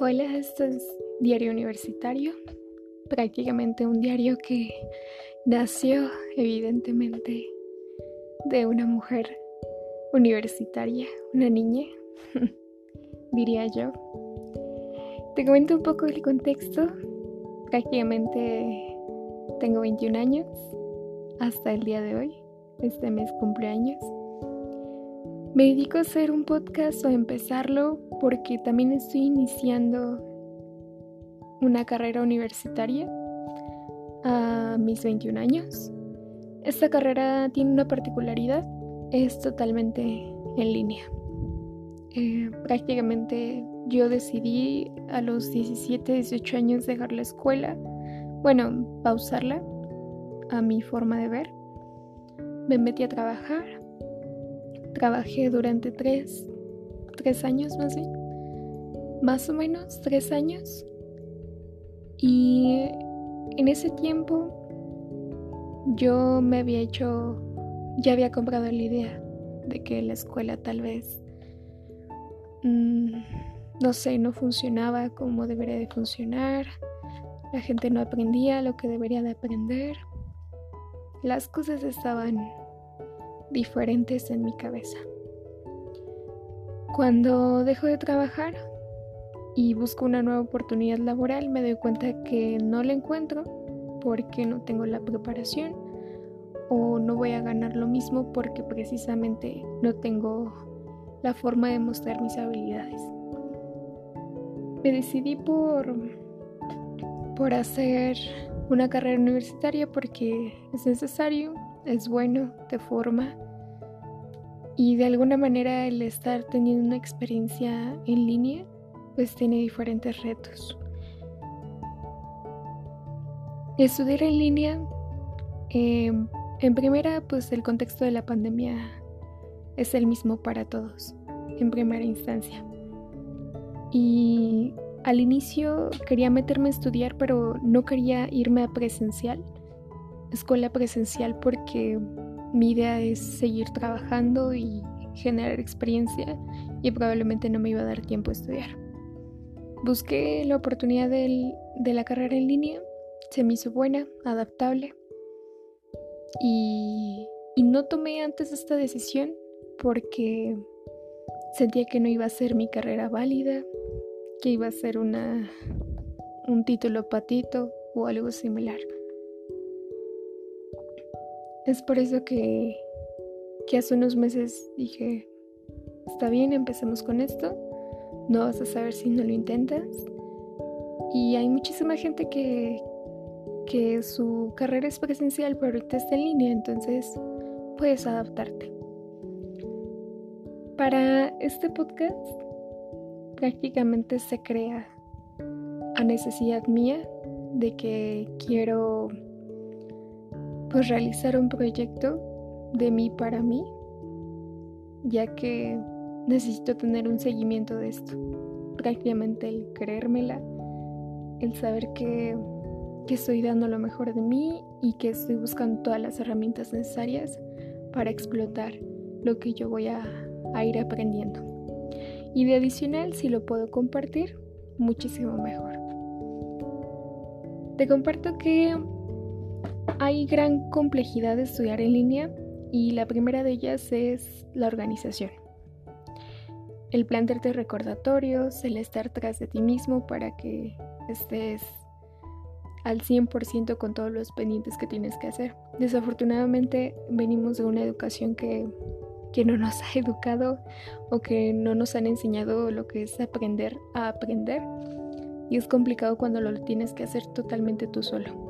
Hola, esto es Diario Universitario, prácticamente un diario que nació evidentemente de una mujer universitaria, una niña, diría yo. Te comento un poco el contexto. Prácticamente tengo 21 años hasta el día de hoy. Este mes cumpleaños. Me dedico a hacer un podcast o a empezarlo porque también estoy iniciando una carrera universitaria a mis 21 años. Esta carrera tiene una particularidad, es totalmente en línea. Eh, prácticamente yo decidí a los 17, 18 años dejar la escuela, bueno, pausarla a mi forma de ver. Me metí a trabajar. Trabajé durante tres, tres años más. Más o menos tres años. Y en ese tiempo yo me había hecho, ya había comprado la idea de que la escuela tal vez, mm, no sé, no funcionaba como debería de funcionar. La gente no aprendía lo que debería de aprender. Las cosas estaban diferentes en mi cabeza. Cuando dejo de trabajar y busco una nueva oportunidad laboral, me doy cuenta que no la encuentro porque no tengo la preparación o no voy a ganar lo mismo porque precisamente no tengo la forma de mostrar mis habilidades. Me decidí por por hacer una carrera universitaria porque es necesario, es bueno, te forma y de alguna manera el estar teniendo una experiencia en línea pues tiene diferentes retos. Estudiar en línea, em, en primera pues el contexto de la pandemia es el mismo para todos, en primera instancia. Y al inicio quería meterme a estudiar, pero no quería irme a presencial, escuela presencial, porque mi idea es seguir trabajando y generar experiencia y probablemente no me iba a dar tiempo a estudiar. Busqué la oportunidad de la carrera en línea, se me hizo buena, adaptable y, no tomé antes esta decisión porque sentía que no iba a ser mi carrera válida, que iba a ser un título patito o algo similar. Es por eso que, que hace unos meses dije, está bien, empecemos con esto, no vas a saber si no lo intentas. Y hay muchísima gente que, que su carrera es presencial, pero ahorita está en línea, entonces puedes adaptarte. Para este podcast prácticamente se crea a necesidad mía de que quiero pues realizar un proyecto de mí para mí, ya que necesito tener un seguimiento de esto. Prácticamente el creérmela, el saber que, que estoy dando lo mejor de mí y que estoy buscando todas las herramientas necesarias para explotar lo que yo voy a, a ir aprendiendo. Y de adicional, si lo puedo compartir, muchísimo mejor. Te comparto que hay gran complejidad de estudiar en línea y la primera de ellas es la organización. El plantearte recordatorios, el estar tras de ti mismo para que estés al 100% con todos los pendientes que tienes que hacer. Desafortunadamente venimos de una educación que que no nos ha educado o que no nos han enseñado lo que es aprender a aprender. Y es complicado cuando lo tienes que hacer totalmente tú solo.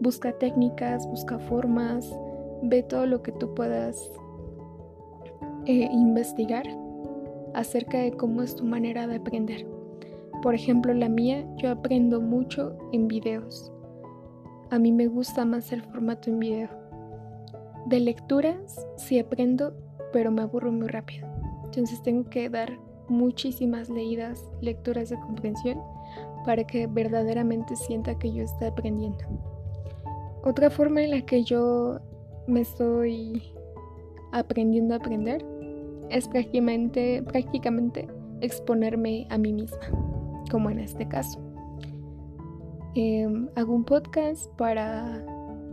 Busca técnicas, busca formas, ve todo lo que tú puedas eh, investigar acerca de cómo es tu manera de aprender. Por ejemplo, la mía, yo aprendo mucho en videos. A mí me gusta más el formato en video. De lecturas, si aprendo pero me aburro muy rápido. Entonces tengo que dar muchísimas leídas, lecturas de comprensión para que verdaderamente sienta que yo estoy aprendiendo. Otra forma en la que yo me estoy aprendiendo a aprender es prácticamente, prácticamente exponerme a mí misma. como en este caso. Em, hago un podcast para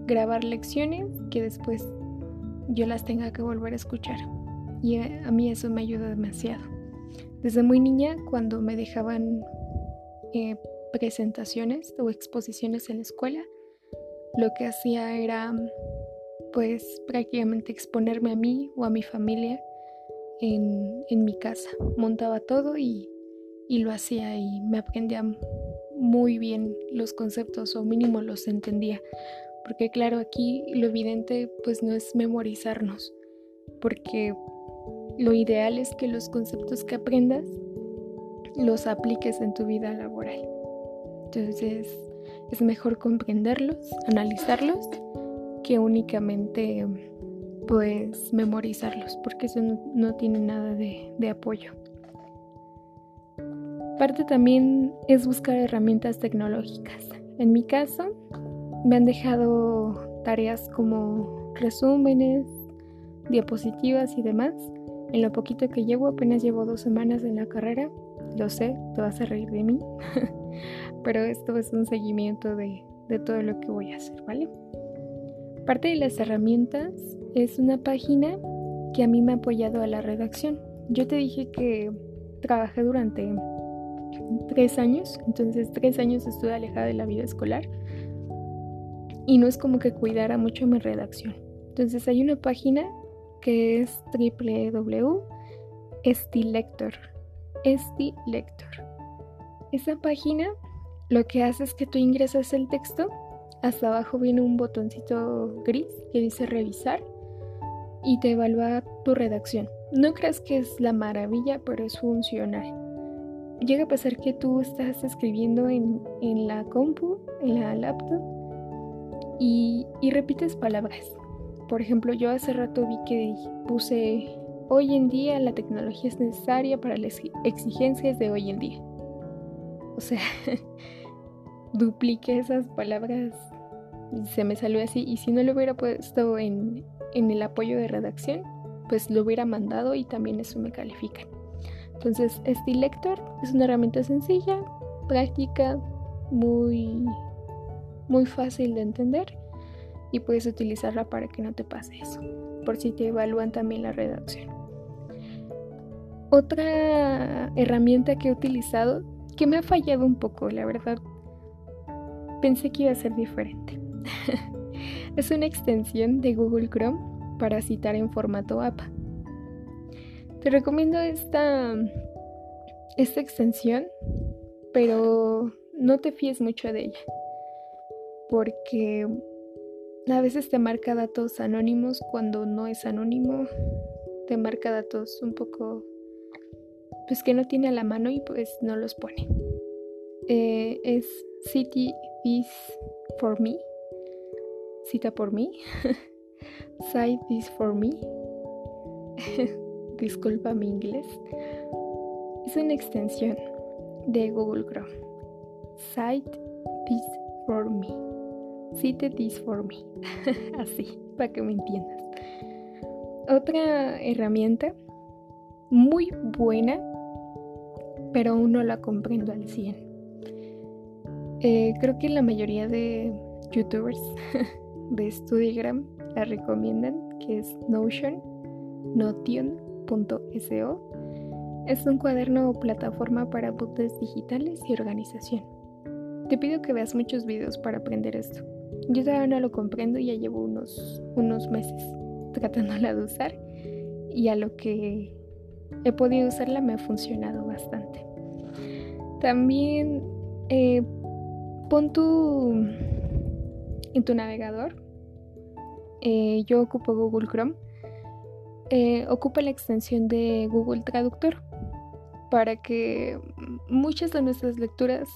grabar lecciones que después yo las tenga que volver a escuchar. Y a, mí eso me ayuda demasiado. Desde muy niña, cuando me dejaban eh, presentaciones o exposiciones en la escuela, lo que hacía era pues prácticamente exponerme a mí o a mi familia en, mi casa. Montaba todo y, y lo hacía y me aprendía muy bien los conceptos o mínimo los entendía. Porque claro, aquí lo evidente pues no es memorizarnos, porque lo ideal es que los conceptos que aprendas los apliques en tu vida laboral. Entonces es mejor comprenderlos, analizarlos, que únicamente pues memorizarlos, porque eso no, tiene nada de, de apoyo. Parte también es buscar herramientas tecnológicas. En mi caso, me han dejado tareas como resúmenes, diapositivas y demás. En lo poquito que llevo, apenas llevo dos semanas en la carrera. Lo sé, te vas a reír de mí. Pero esto es un seguimiento de, todo lo que voy a hacer, ¿vale? Parte de las herramientas es una página que a mí me ha apoyado a la redacción. Yo te dije que trabajé durante tres años, entonces tres años estuve alejada de la vida escolar y no es como que cuidara mucho mi redacción. Entonces hay una página que es www.estilector. Estilector. Esa página lo que hace es que tú ingresas el texto, hasta abajo viene un botoncito gris que dice revisar y te evalúa tu redacción. No creas que es la maravilla, pero es funcional. Llega a pasar que tú estás escribiendo en, en la compu, en la laptop, y, repites palabras. Por ejemplo, yo hace rato vi que puse, hoy en día la tecnología es necesaria para las exigencias de hoy en día. O sea, dupliqué esas palabras se me salió así. Y si no lo hubiera puesto en, en el apoyo de redacción, pues lo hubiera mandado y también eso me califica. Entonces, este lector es una herramienta sencilla, práctica, muy muy fácil de entender y puedes utilizarla para que no te pase eso, por si te evalúan también la redacción. Otra herramienta que he utilizado, que me ha fallado un poco, la verdad, pensé que iba a ser diferente. es una extensión de Google Chrome para citar en formato APA. Te recomiendo esta, esta extensión, pero no te fíes mucho de ella porque a veces te marca datos anónimos cuando no es anónimo, te marca datos un poco pues que no tiene a la mano y pues no los pone. Eh, es City This for Me, cita por mí, Cite This for Me, disculpa mi inglés, es una extensión de Google Chrome. Cite This for Me. Cite this for me. Así, para que me entiendas. Otra herramienta muy buena, pero aún no la comprendo al 100. Eh, creo que la mayoría de youtubers de Studigram la recomiendan, que es Notion, notion.so. Es un cuaderno o plataforma para apuntes digitales y organización. Te pido que veas muchos videos para aprender esto. Yo todavía no lo comprendo, ya llevo unos, unos meses tratándola de usar y a lo que he podido usarla me ha funcionado bastante. También eh, pon tu en tu navegador. Eh, yo ocupo Google Chrome. Eh, ocupa la extensión de Google Traductor para que muchas de nuestras lecturas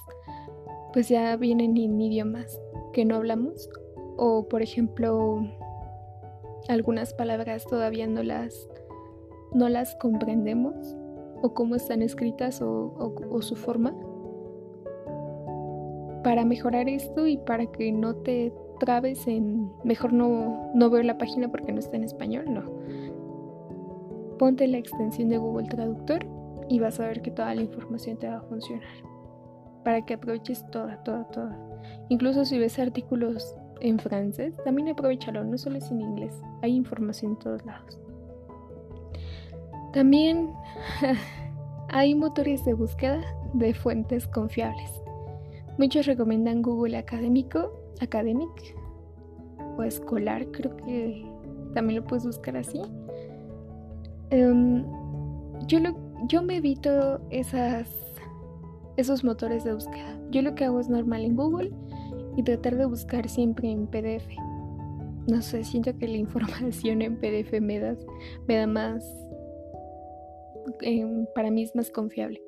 pues ya vienen en idiomas que no hablamos o por ejemplo algunas palabras todavía no las no las comprendemos o cómo están escritas o, su forma para mejorar esto y para que no te trabes en mejor no, no ver la página porque no está en español, no. Ponte la extensión de Google Traductor y vas a ver que toda la información te va a funcionar. para que aproveches toda, toda, toda. Incluso si ves artículos en francés, también aprovechalo, no solo es en inglés, hay información en todos lados. También hay motores de búsqueda de fuentes confiables. Muchos recomiendan Google Académico, Academic o Escolar, creo que también lo puedes buscar así. Em, yo, yo me evito esas, esos motores de búsqueda. Yo lo que hago es normal en Google y tratar de buscar siempre en PDF. No sé, siento que la información en PDF me da, me da más, para mí es más confiable.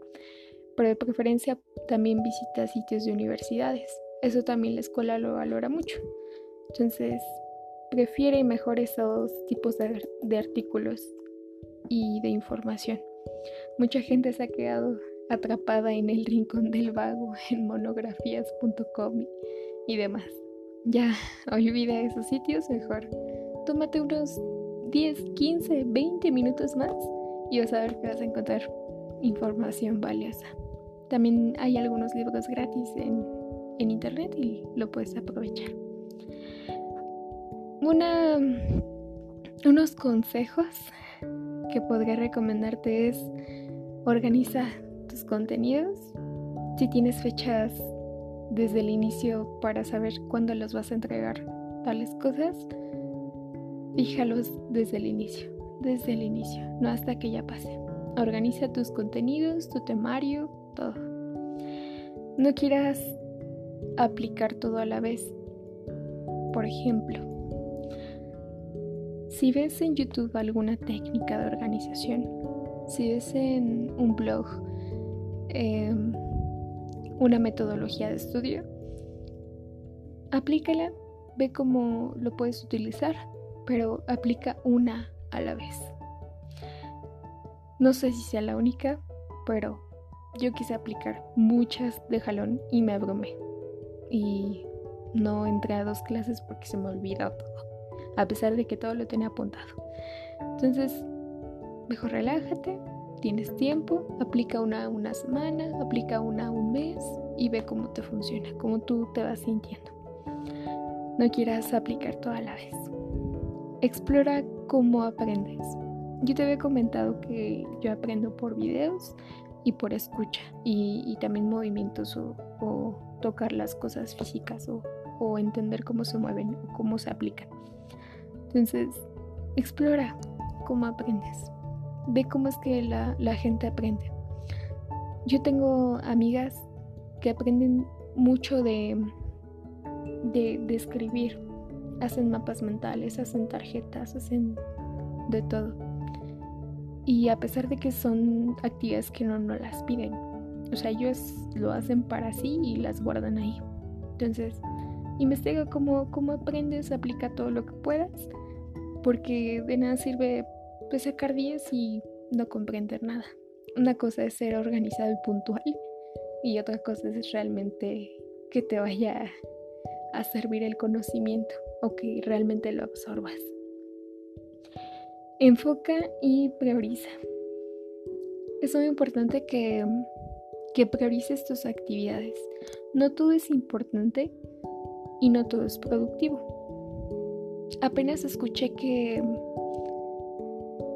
Pero de preferencia también visita sitios de universidades. Eso también la escuela lo valora mucho. Entonces, prefiere mejor esos tipos de, de artículos y de información. Mucha gente se ha quedado atrapada en el rincón del vago en monografías.com y demás. Ya, olvida esos sitios mejor. Tómate unos 10, 15, 20 minutos más y vas a ver que vas a encontrar información valiosa. También hay algunos libros gratis en, en internet y lo puedes aprovechar. Una, unos consejos que podría recomendarte es organiza tus contenidos. Si tienes fechas desde el inicio para saber cuándo los vas a entregar tales cosas, fíjalos desde el inicio, desde el inicio, no hasta que ya pase. Organiza tus contenidos, tu temario, todo. No quieras aplicar todo a la vez. Por ejemplo, si ves en YouTube alguna técnica de organización, si ves en un blog em, una metodología de estudio, aplícala, ve cómo lo puedes utilizar, pero aplica una a la vez. No sé si sea la única, pero yo quise aplicar muchas de jalón y me abrumé. Y no entré a dos clases porque se me olvidó todo a pesar de que todo lo tenía apuntado. Entonces, mejor relájate, tienes tiempo, aplica una una semana, aplica una un mes y ve cómo te funciona, cómo tú te vas sintiendo. No quieras aplicar toda la vez. Explora cómo aprendes. Yo te había comentado que yo aprendo por videos y por escucha y, también movimientos o, tocar las cosas físicas o, entender cómo se mueven o cómo se aplican. Entonces, explora cómo aprendes. Ve cómo es que la, gente aprende. Yo tengo amigas que aprenden mucho de, de, de, escribir. Hacen mapas mentales, hacen tarjetas, hacen de todo. Y a pesar de que son actividades que no, no las piden. O sea, ellos lo hacen para sí y las guardan ahí. Entonces, investiga cómo, cómo aprendes, aplica todo lo que puedas porque de nada sirve pues, sacar 10 y no comprender nada. Una cosa es ser organizado y puntual y otra cosa es realmente que te vaya a servir el conocimiento o que realmente lo absorbas. Enfoca y prioriza. Es muy importante que, que priorices tus actividades. No todo es importante y no todo es productivo apenas escuché que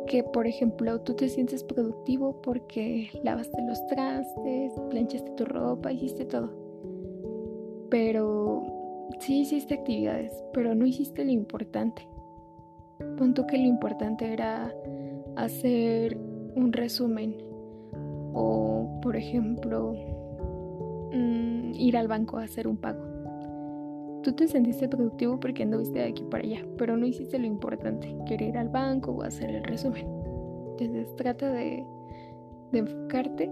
que por ejemplo tú te sientes productivo porque lavaste los trastes, planchaste tu ropa, hiciste todo. Pero sí hiciste actividades, pero no hiciste lo importante. Punto que lo importante era hacer un resumen o por ejemplo mm, ir al banco a hacer un pago. Tú te sentiste productivo porque anduviste de aquí para allá, pero no hiciste lo importante, querer ir al banco o hacer el resumen. Entonces trata de, de enfocarte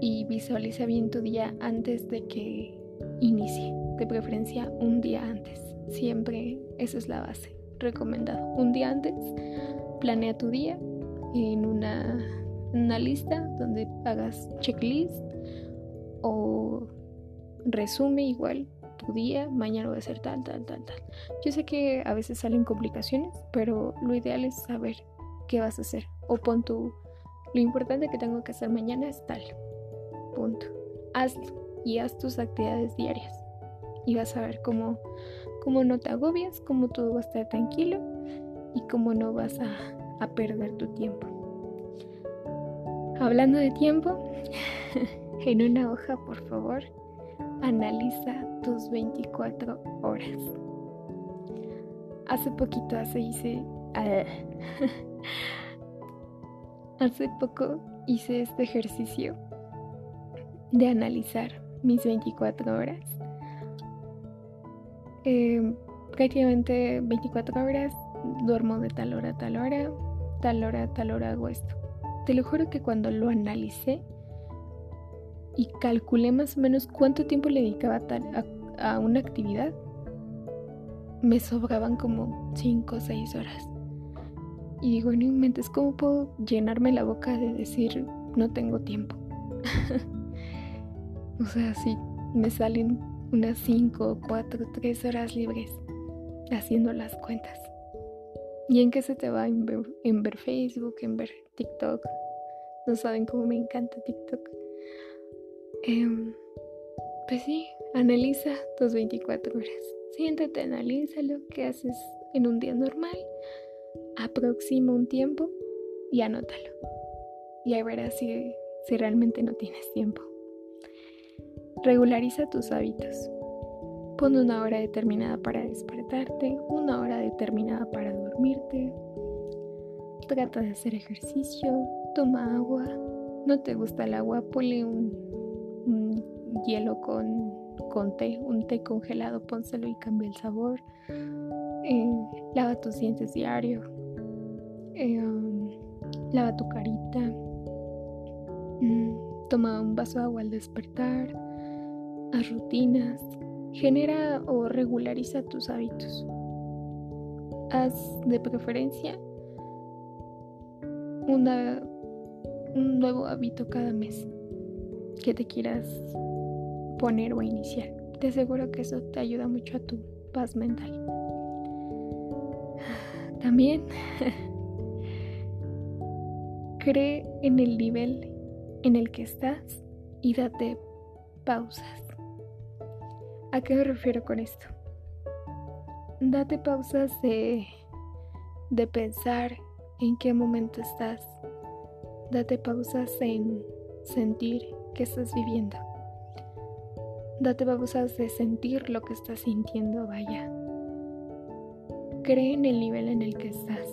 y visualiza bien tu día antes de que inicie, de preferencia un día antes. Siempre eso es la base, recomendado. Un día antes, planea tu día en una, una lista donde hagas checklist o resume igual tu día, mañana voy a hacer tal, tal, tal, tal. Yo sé que a veces salen complicaciones, pero lo ideal es saber qué vas a hacer. O punto lo importante que tengo que hacer mañana es tal. Punto. Hazlo. y haz tus actividades diarias. Y vas a ver cómo, cómo no te agobias, cómo todo va a estar tranquilo y cómo no vas a, a perder tu tiempo. Hablando de tiempo, en una hoja, por favor, analiza tus 24 horas. Hace poquito hace hice... hace poco hice este ejercicio de analizar mis 24 horas. Eh, prácticamente 24 horas duermo de tal hora a tal hora, tal hora a tal hora hago esto. Te lo juro que cuando lo analicé y calculé más o menos cuánto tiempo le dedicaba a, a una actividad, me sobraban como 5 o 6 horas. Y digo, no inventes, ¿cómo puedo llenarme la boca de decir no tengo tiempo? o sea, si me salen unas 5, 4, 3 horas libres haciendo las cuentas. ¿Y en qué se te va? En ver, en ver Facebook, en ver TikTok. No saben cómo me encanta TikTok. Em, pues sí, analiza tus 24 horas. Siéntate, analízalo, qué haces en un día normal, aproxima un tiempo y anótalo. Y ahí verás si, si realmente no tienes tiempo. Regulariza tus hábitos. Pon una hora determinada para despertarte, una hora determinada para dormirte. Trata de hacer ejercicio, toma agua. No te gusta el agua, ponle un, hielo con, con, té, un té congelado, pónselo y cambia el sabor. Eh, lava tus dientes diario. Eh, um, lava tu carita. Mm, toma un vaso de agua al despertar. Haz rutinas Genera o regulariza tus hábitos. Haz de preferencia un nuevo hábito cada mes que te quieras poner o iniciar. Te aseguro que eso te ayuda mucho a tu paz mental. También cree en el nivel en el que estás y date pausas. ¿A qué me refiero con esto? Date pausas de, de pensar en qué momento estás. Date pausas en sentir qué estás viviendo. Date pausas de sentir lo que estás sintiendo, vaya. Cree en el nivel en el que estás.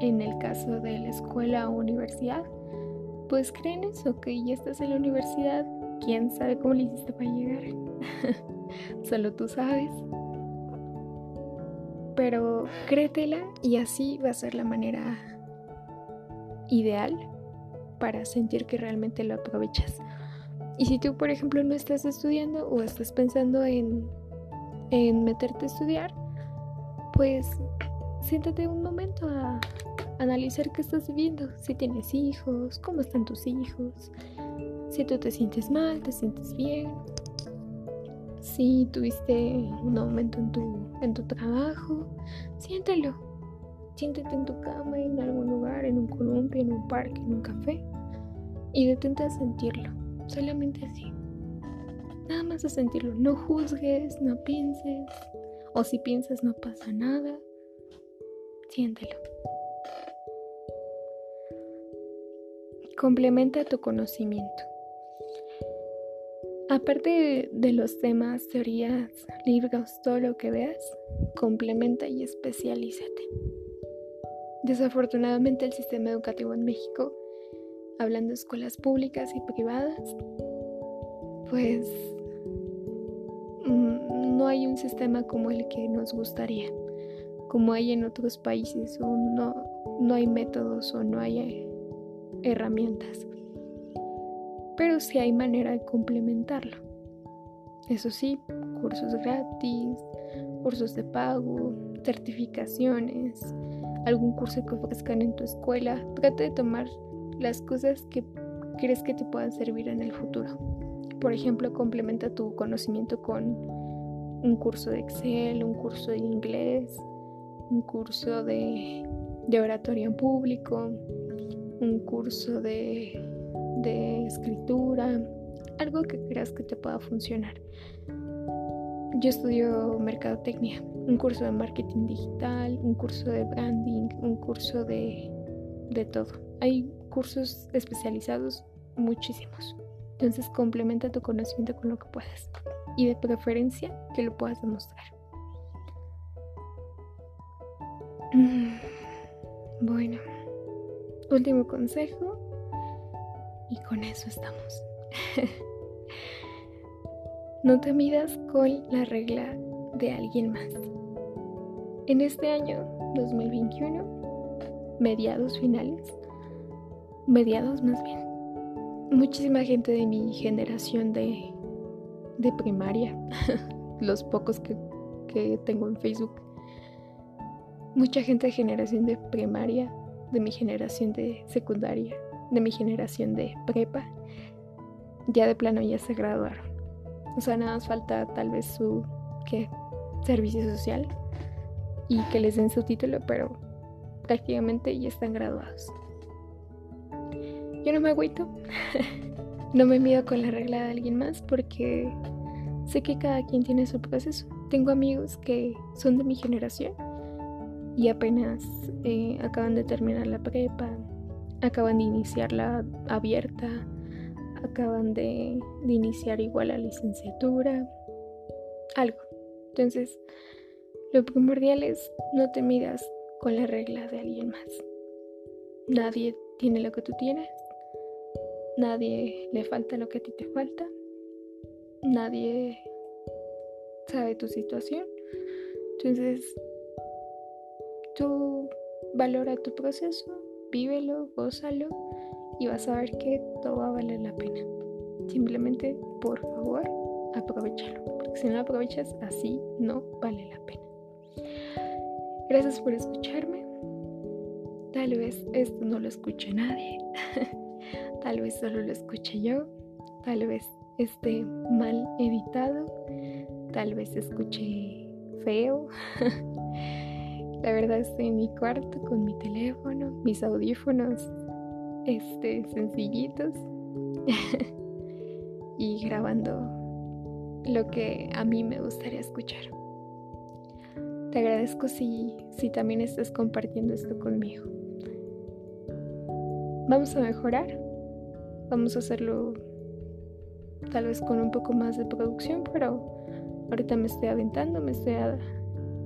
En el caso de la escuela o universidad, pues cree en eso, que ya estás en la universidad, quién sabe cómo le hiciste para llegar. Solo tú sabes. Pero créetela y así va a ser la manera ideal para sentir que realmente lo aprovechas. Y si tú, por ejemplo, no estás estudiando o estás pensando en, en meterte a estudiar, pues siéntate un momento a analizar qué estás viviendo. Si tienes hijos, cómo están tus hijos, si tú te sientes mal, te sientes bien, si tuviste un aumento en tu, en tu trabajo, siéntelo. Siéntete en tu cama, en algún lugar, en un columpio, en un parque, en un café y detente a sentirlo. Solamente así. Nada más a sentirlo. No juzgues, no pienses. O si piensas no pasa nada. Siéntelo. Complementa tu conocimiento. Aparte de los temas, teorías, libros, todo lo que veas, complementa y especialízate. Desafortunadamente el sistema educativo en México, hablando de escuelas públicas y privadas, pues mm, no hay un sistema como el que nos gustaría, como hay en otros países, o no, no hay métodos o no hay eh, herramientas pero sí hay manera de complementarlo. Eso sí, cursos gratis, cursos de pago, certificaciones, algún curso que ofrezcan en tu escuela. Trata de tomar las cosas que crees que te puedan servir en el futuro. Por ejemplo, complementa tu conocimiento con un curso de Excel, un curso de inglés, un curso de, de oratoria en público, un curso de de escritura, algo que creas que te pueda funcionar. Yo estudio mercadotecnia, un curso de marketing digital, un curso de branding, un curso de, de todo. Hay cursos especializados muchísimos. Entonces complementa tu conocimiento con lo que puedas y de preferencia que lo puedas demostrar. Mm, bueno, último consejo y con eso estamos. no te midas con la regla de alguien más. En este año 2021, mediados finales, mediados más bien, muchísima gente de mi generación de, de primaria, los pocos que, que tengo en Facebook, mucha gente de generación de primaria, de mi generación de secundaria, de mi generación de prepa, ya de plano ya se graduaron. O sea, nada más falta tal vez su ¿qué? servicio social y que les den su título, pero prácticamente ya están graduados. Yo no me agüito, no me mido con la regla de alguien más porque sé que cada quien tiene su proceso. Tengo amigos que son de mi generación y apenas eh, acaban de terminar la prepa, acaban de iniciar la abierta, acaban de, de iniciar igual la licenciatura, algo. Entonces, lo primordial es no te midas con la regla de alguien más. Nadie tiene lo que tú tienes Nadie le falta lo que a ti te falta. Nadie sabe tu situación. Entonces, tú valora tu proceso, vívelo, gózalo y vas a ver que todo va a valer la pena. Simplemente, por favor, aprovechalo. Porque si no lo aprovechas, así no vale la pena. Gracias por escucharme. Tal vez esto no lo escuche nadie. Tal vez solo lo escuche yo, tal vez esté mal editado, tal vez escuche feo. La verdad estoy en mi cuarto con mi teléfono, mis audífonos este sencillitos y grabando lo que a mí me gustaría escuchar. Te agradezco si, si también estás compartiendo esto conmigo. Vamos a mejorar Vamos a hacerlo tal vez con un poco más de producción, pero ahorita me estoy aventando, me estoy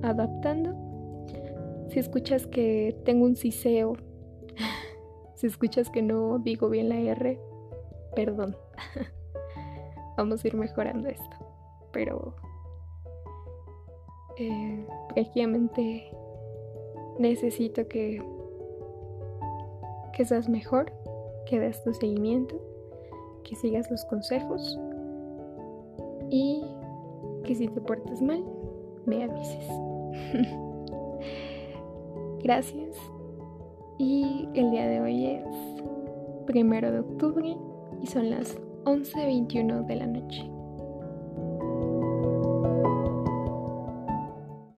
adaptando. Si escuchas que tengo un siseo, si escuchas que no digo bien la R, perdón. Vamos a ir mejorando esto. Pero eh, prácticamente necesito que, que seas mejor que des tu seguimiento, que sigas los consejos y que si te portas mal, me avises. Gracias. Y el día de hoy es primero de octubre y son las 11.21 de la noche.